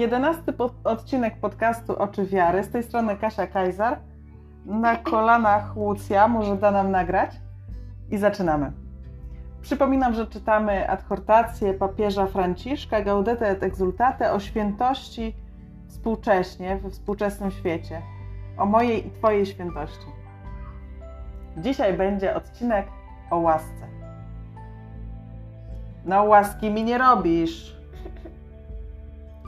Jedenasty po- odcinek podcastu Oczy Wiary. Z tej strony Kasia Kajzar. Na kolanach Łucja, może da nam nagrać. I zaczynamy. Przypominam, że czytamy adhortację papieża Franciszka Gaudete et Exultate o świętości współcześnie, we współczesnym świecie. O mojej i Twojej świętości. Dzisiaj będzie odcinek o łasce. No, łaski mi nie robisz.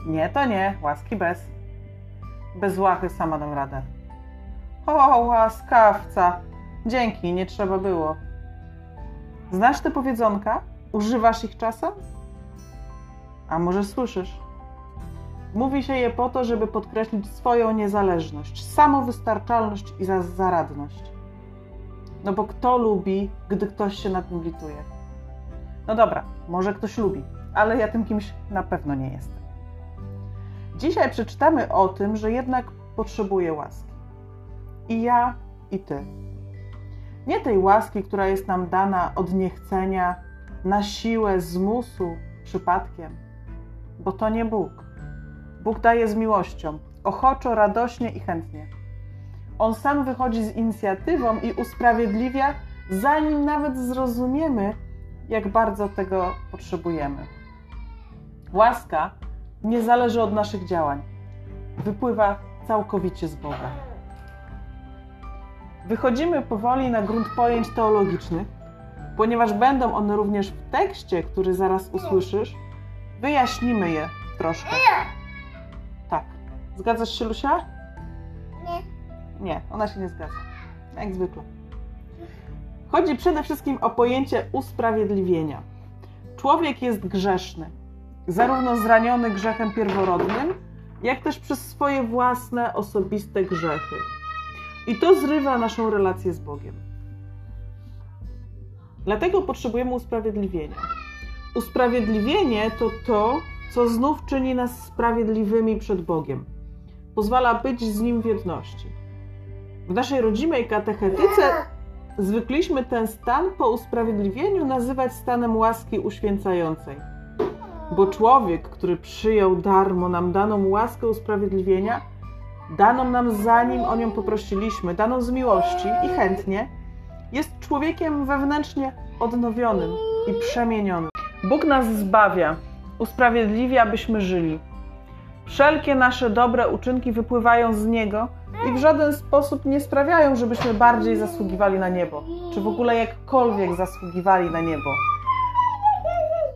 Nie, to nie, łaski bez. Bez łachy sama dam radę. O, łaskawca. Dzięki, nie trzeba było. Znasz te powiedzonka? Używasz ich czasem? A może słyszysz? Mówi się je po to, żeby podkreślić swoją niezależność, samowystarczalność i za- zaradność. No bo kto lubi, gdy ktoś się nad nim lituje? No dobra, może ktoś lubi, ale ja tym kimś na pewno nie jestem. Dzisiaj przeczytamy o tym, że jednak potrzebuję łaski. I ja, i ty. Nie tej łaski, która jest nam dana od niechcenia, na siłę, z musu, przypadkiem, bo to nie Bóg. Bóg daje z miłością, ochoczo, radośnie i chętnie. On sam wychodzi z inicjatywą i usprawiedliwia, zanim nawet zrozumiemy, jak bardzo tego potrzebujemy. Łaska nie zależy od naszych działań. Wypływa całkowicie z Boga. Wychodzimy powoli na grunt pojęć teologicznych, ponieważ będą one również w tekście, który zaraz usłyszysz. Wyjaśnimy je troszkę. Tak. Zgadzasz się, Lusia? Nie. Nie, ona się nie zgadza. Jak zwykle. Chodzi przede wszystkim o pojęcie usprawiedliwienia. Człowiek jest grzeszny, zarówno zraniony grzechem pierworodnym, jak też przez swoje własne, osobiste grzechy. I to zrywa naszą relację z Bogiem. Dlatego potrzebujemy usprawiedliwienia. Usprawiedliwienie to to, co znów czyni nas sprawiedliwymi przed Bogiem. Pozwala być z Nim w jedności. W naszej rodzimej katechetyce zwykliśmy ten stan po usprawiedliwieniu nazywać stanem łaski uświęcającej. Bo człowiek, który przyjął darmo nam daną łaskę usprawiedliwienia, daną nam zanim o nią poprosiliśmy, daną z miłości i chętnie, jest człowiekiem wewnętrznie odnowionym i przemienionym. Bóg nas zbawia, usprawiedliwia, byśmy żyli. Wszelkie nasze dobre uczynki wypływają z Niego i w żaden sposób nie sprawiają, żebyśmy bardziej zasługiwali na niebo, czy w ogóle jakkolwiek zasługiwali na niebo.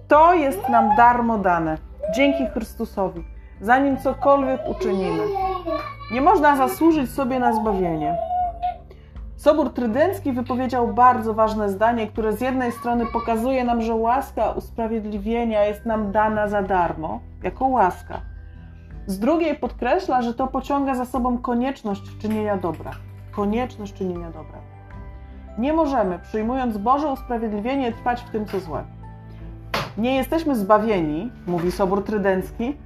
To jest nam darmo dane, dzięki Chrystusowi, zanim cokolwiek uczynimy. Nie można zasłużyć sobie na zbawienie. Sobór Trydencki wypowiedział bardzo ważne zdanie, które z jednej strony pokazuje nam, że łaska usprawiedliwienia jest nam dana za darmo, jako łaska. Z drugiej podkreśla, że to pociąga za sobą konieczność czynienia dobra. Konieczność czynienia dobra. Nie możemy, przyjmując Boże usprawiedliwienie, trwać w tym, co złe. Nie jesteśmy zbawieni, mówi Sobór Trydencki,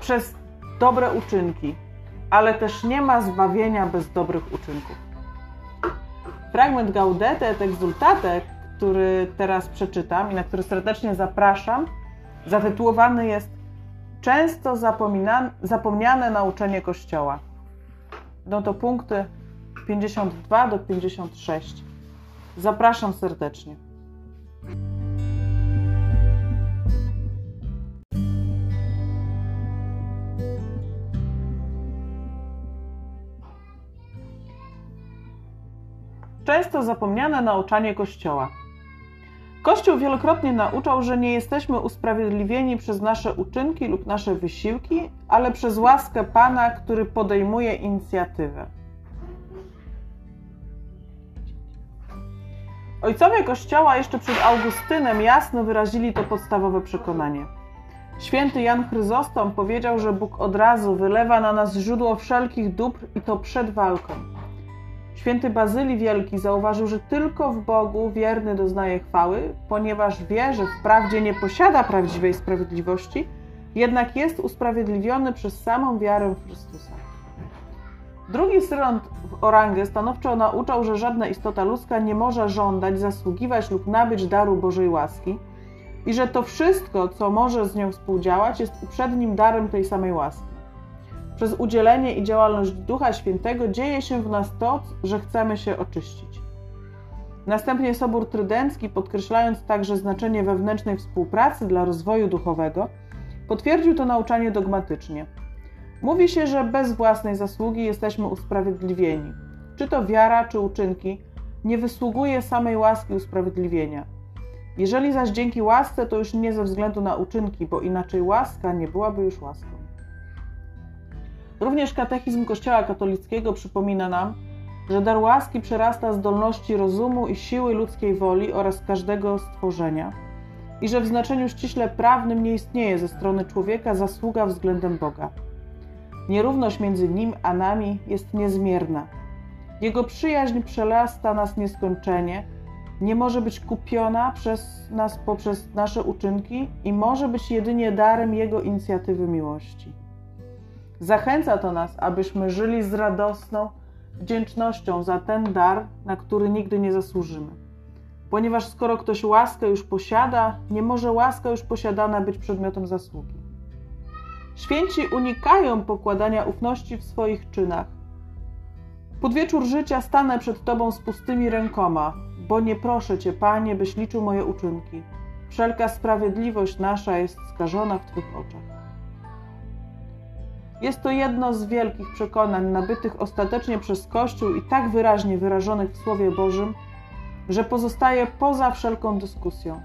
przez dobre uczynki, ale też nie ma zbawienia bez dobrych uczynków. Fragment Gaudete et Exultate, który teraz przeczytam i na który serdecznie zapraszam, zatytułowany jest Często zapomniane nauczenie Kościoła. Będą to punkty 52 do 56. Zapraszam serdecznie. Często zapomniane nauczanie Kościoła. Kościół wielokrotnie nauczał, że nie jesteśmy usprawiedliwieni przez nasze uczynki lub nasze wysiłki, ale przez łaskę Pana, który podejmuje inicjatywę. Ojcowie Kościoła jeszcze przed Augustynem jasno wyrazili to podstawowe przekonanie. Święty Jan Chryzostom powiedział, że Bóg od razu wylewa na nas źródło wszelkich dóbr i to przed walką. Święty Bazylii Wielki zauważył, że tylko w Bogu wierny doznaje chwały, ponieważ wie, że wprawdzie nie posiada prawdziwej sprawiedliwości, jednak jest usprawiedliwiony przez samą wiarę w Chrystusa. Drugi syront w Orangę stanowczo nauczał, że żadna istota ludzka nie może żądać, zasługiwać lub nabyć daru Bożej łaski i że to wszystko, co może z nią współdziałać, jest uprzednim darem tej samej łaski. Przez udzielenie i działalność Ducha Świętego dzieje się w nas to, że chcemy się oczyścić. Następnie Sobór Trydencki, podkreślając także znaczenie wewnętrznej współpracy dla rozwoju duchowego, potwierdził to nauczanie dogmatycznie. Mówi się, że bez własnej zasługi jesteśmy usprawiedliwieni. Czy to wiara, czy uczynki, nie wysługuje samej łaski usprawiedliwienia. Jeżeli zaś dzięki łasce, to już nie ze względu na uczynki, bo inaczej łaska nie byłaby już łaską. Również katechizm Kościoła katolickiego przypomina nam, że dar łaski przerasta zdolności rozumu i siły ludzkiej woli oraz każdego stworzenia i że w znaczeniu ściśle prawnym nie istnieje ze strony człowieka zasługa względem Boga. Nierówność między nim a nami jest niezmierna. Jego przyjaźń przelasta nas nieskończenie, nie może być kupiona przez nas poprzez nasze uczynki i może być jedynie darem Jego inicjatywy miłości. Zachęca to nas, abyśmy żyli z radosną, wdzięcznością za ten dar, na który nigdy nie zasłużymy. Ponieważ skoro ktoś łaskę już posiada, nie może łaska już posiadana być przedmiotem zasługi. Święci unikają pokładania ufności w swoich czynach. Pod wieczór życia stanę przed Tobą z pustymi rękoma, bo nie proszę Cię, Panie, byś liczył moje uczynki. Wszelka sprawiedliwość nasza jest skażona w Twych oczach. Jest to jedno z wielkich przekonań nabytych ostatecznie przez Kościół i tak wyraźnie wyrażonych w Słowie Bożym, że pozostaje poza wszelką dyskusją.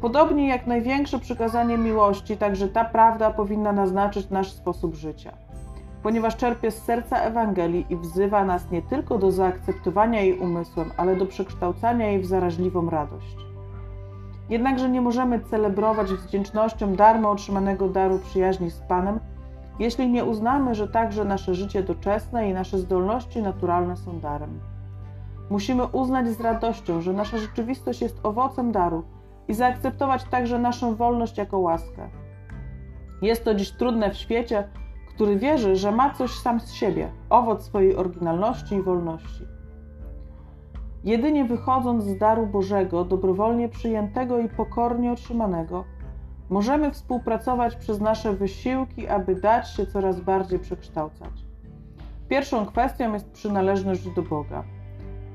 Podobnie jak największe przykazanie miłości, także ta prawda powinna naznaczyć nasz sposób życia, ponieważ czerpie z serca Ewangelii i wzywa nas nie tylko do zaakceptowania jej umysłem, ale do przekształcania jej w zaraźliwą radość. Jednakże nie możemy celebrować wdzięcznością darmo otrzymanego daru przyjaźni z Panem, jeśli nie uznamy, że także nasze życie doczesne i nasze zdolności naturalne są darem. Musimy uznać z radością, że nasza rzeczywistość jest owocem daru i zaakceptować także naszą wolność jako łaskę. Jest to dziś trudne w świecie, który wierzy, że ma coś sam z siebie, owoc swojej oryginalności i wolności. Jedynie wychodząc z daru Bożego, dobrowolnie przyjętego i pokornie otrzymanego, Możemy współpracować przez nasze wysiłki, aby dać się coraz bardziej przekształcać. Pierwszą kwestią jest przynależność do Boga.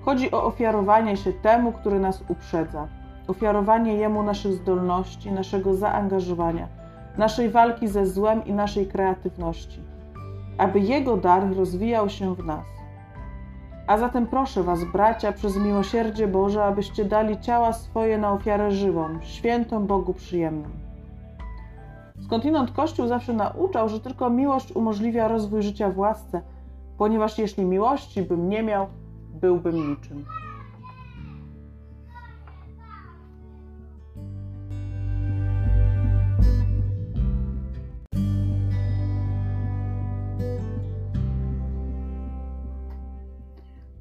Chodzi o ofiarowanie się temu, który nas uprzedza, ofiarowanie Jemu naszych zdolności, naszego zaangażowania, naszej walki ze złem i naszej kreatywności, aby Jego dar rozwijał się w nas. A zatem proszę Was, bracia, przez miłosierdzie Boże, abyście dali ciała swoje na ofiarę żywą, świętą Bogu przyjemną. Skądinąd Kościół zawsze nauczał, że tylko miłość umożliwia rozwój życia w łasce, ponieważ jeśli miłości bym nie miał, byłbym niczym.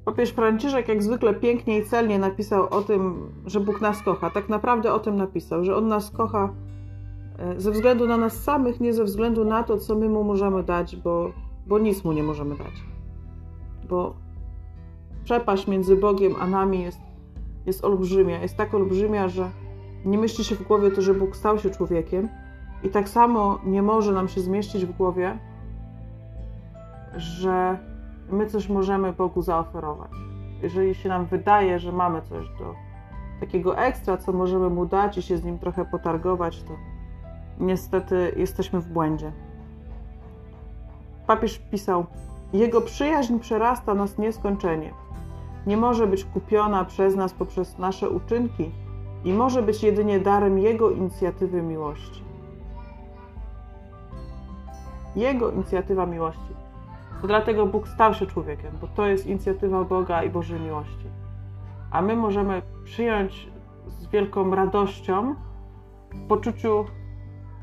Papież Franciszek jak zwykle pięknie i celnie napisał o tym, że Bóg nas kocha. Tak naprawdę o tym napisał, że On nas kocha ze względu na nas samych, nie ze względu na to, co my mu możemy dać, bo, bo nic mu nie możemy dać. Bo przepaść między Bogiem a nami jest, jest olbrzymia. Jest tak olbrzymia, że nie myśli się w głowie to, że Bóg stał się człowiekiem, i tak samo nie może nam się zmieścić w głowie, że my coś możemy Bogu zaoferować. Jeżeli się nam wydaje, że mamy coś do takiego ekstra, co możemy mu dać i się z nim trochę potargować, to niestety jesteśmy w błędzie. Papież pisał: Jego przyjaźń przerasta nas nieskończenie. Nie może być kupiona przez nas poprzez nasze uczynki i może być jedynie darem Jego inicjatywy miłości. Jego inicjatywa miłości. To dlatego Bóg stał się człowiekiem, bo to jest inicjatywa Boga i Bożej miłości. A my możemy przyjąć z wielką radością w poczuciu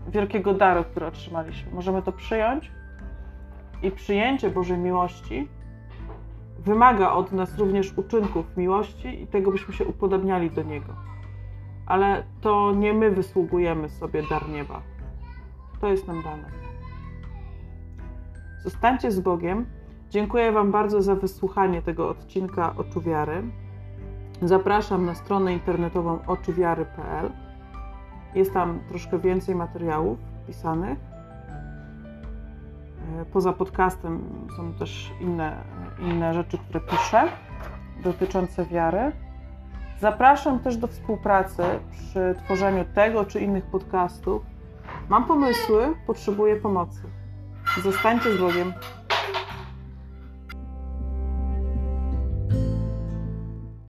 wielkiego daru, który otrzymaliśmy. Możemy to przyjąć i przyjęcie Bożej miłości wymaga od nas również uczynków miłości i tego, byśmy się upodobniali do Niego. Ale to nie my wysługujemy sobie dar nieba. To jest nam dane. Zostańcie z Bogiem. Dziękuję Wam bardzo za wysłuchanie tego odcinka Oczu Wiary. Zapraszam na stronę internetową oczuwiary.pl jest tam troszkę więcej materiałów pisanych. E, poza podcastem są też inne, inne rzeczy, które piszę dotyczące wiary. Zapraszam też do współpracy przy tworzeniu tego czy innych podcastów. Mam pomysły, potrzebuję pomocy. Zostańcie z Bogiem.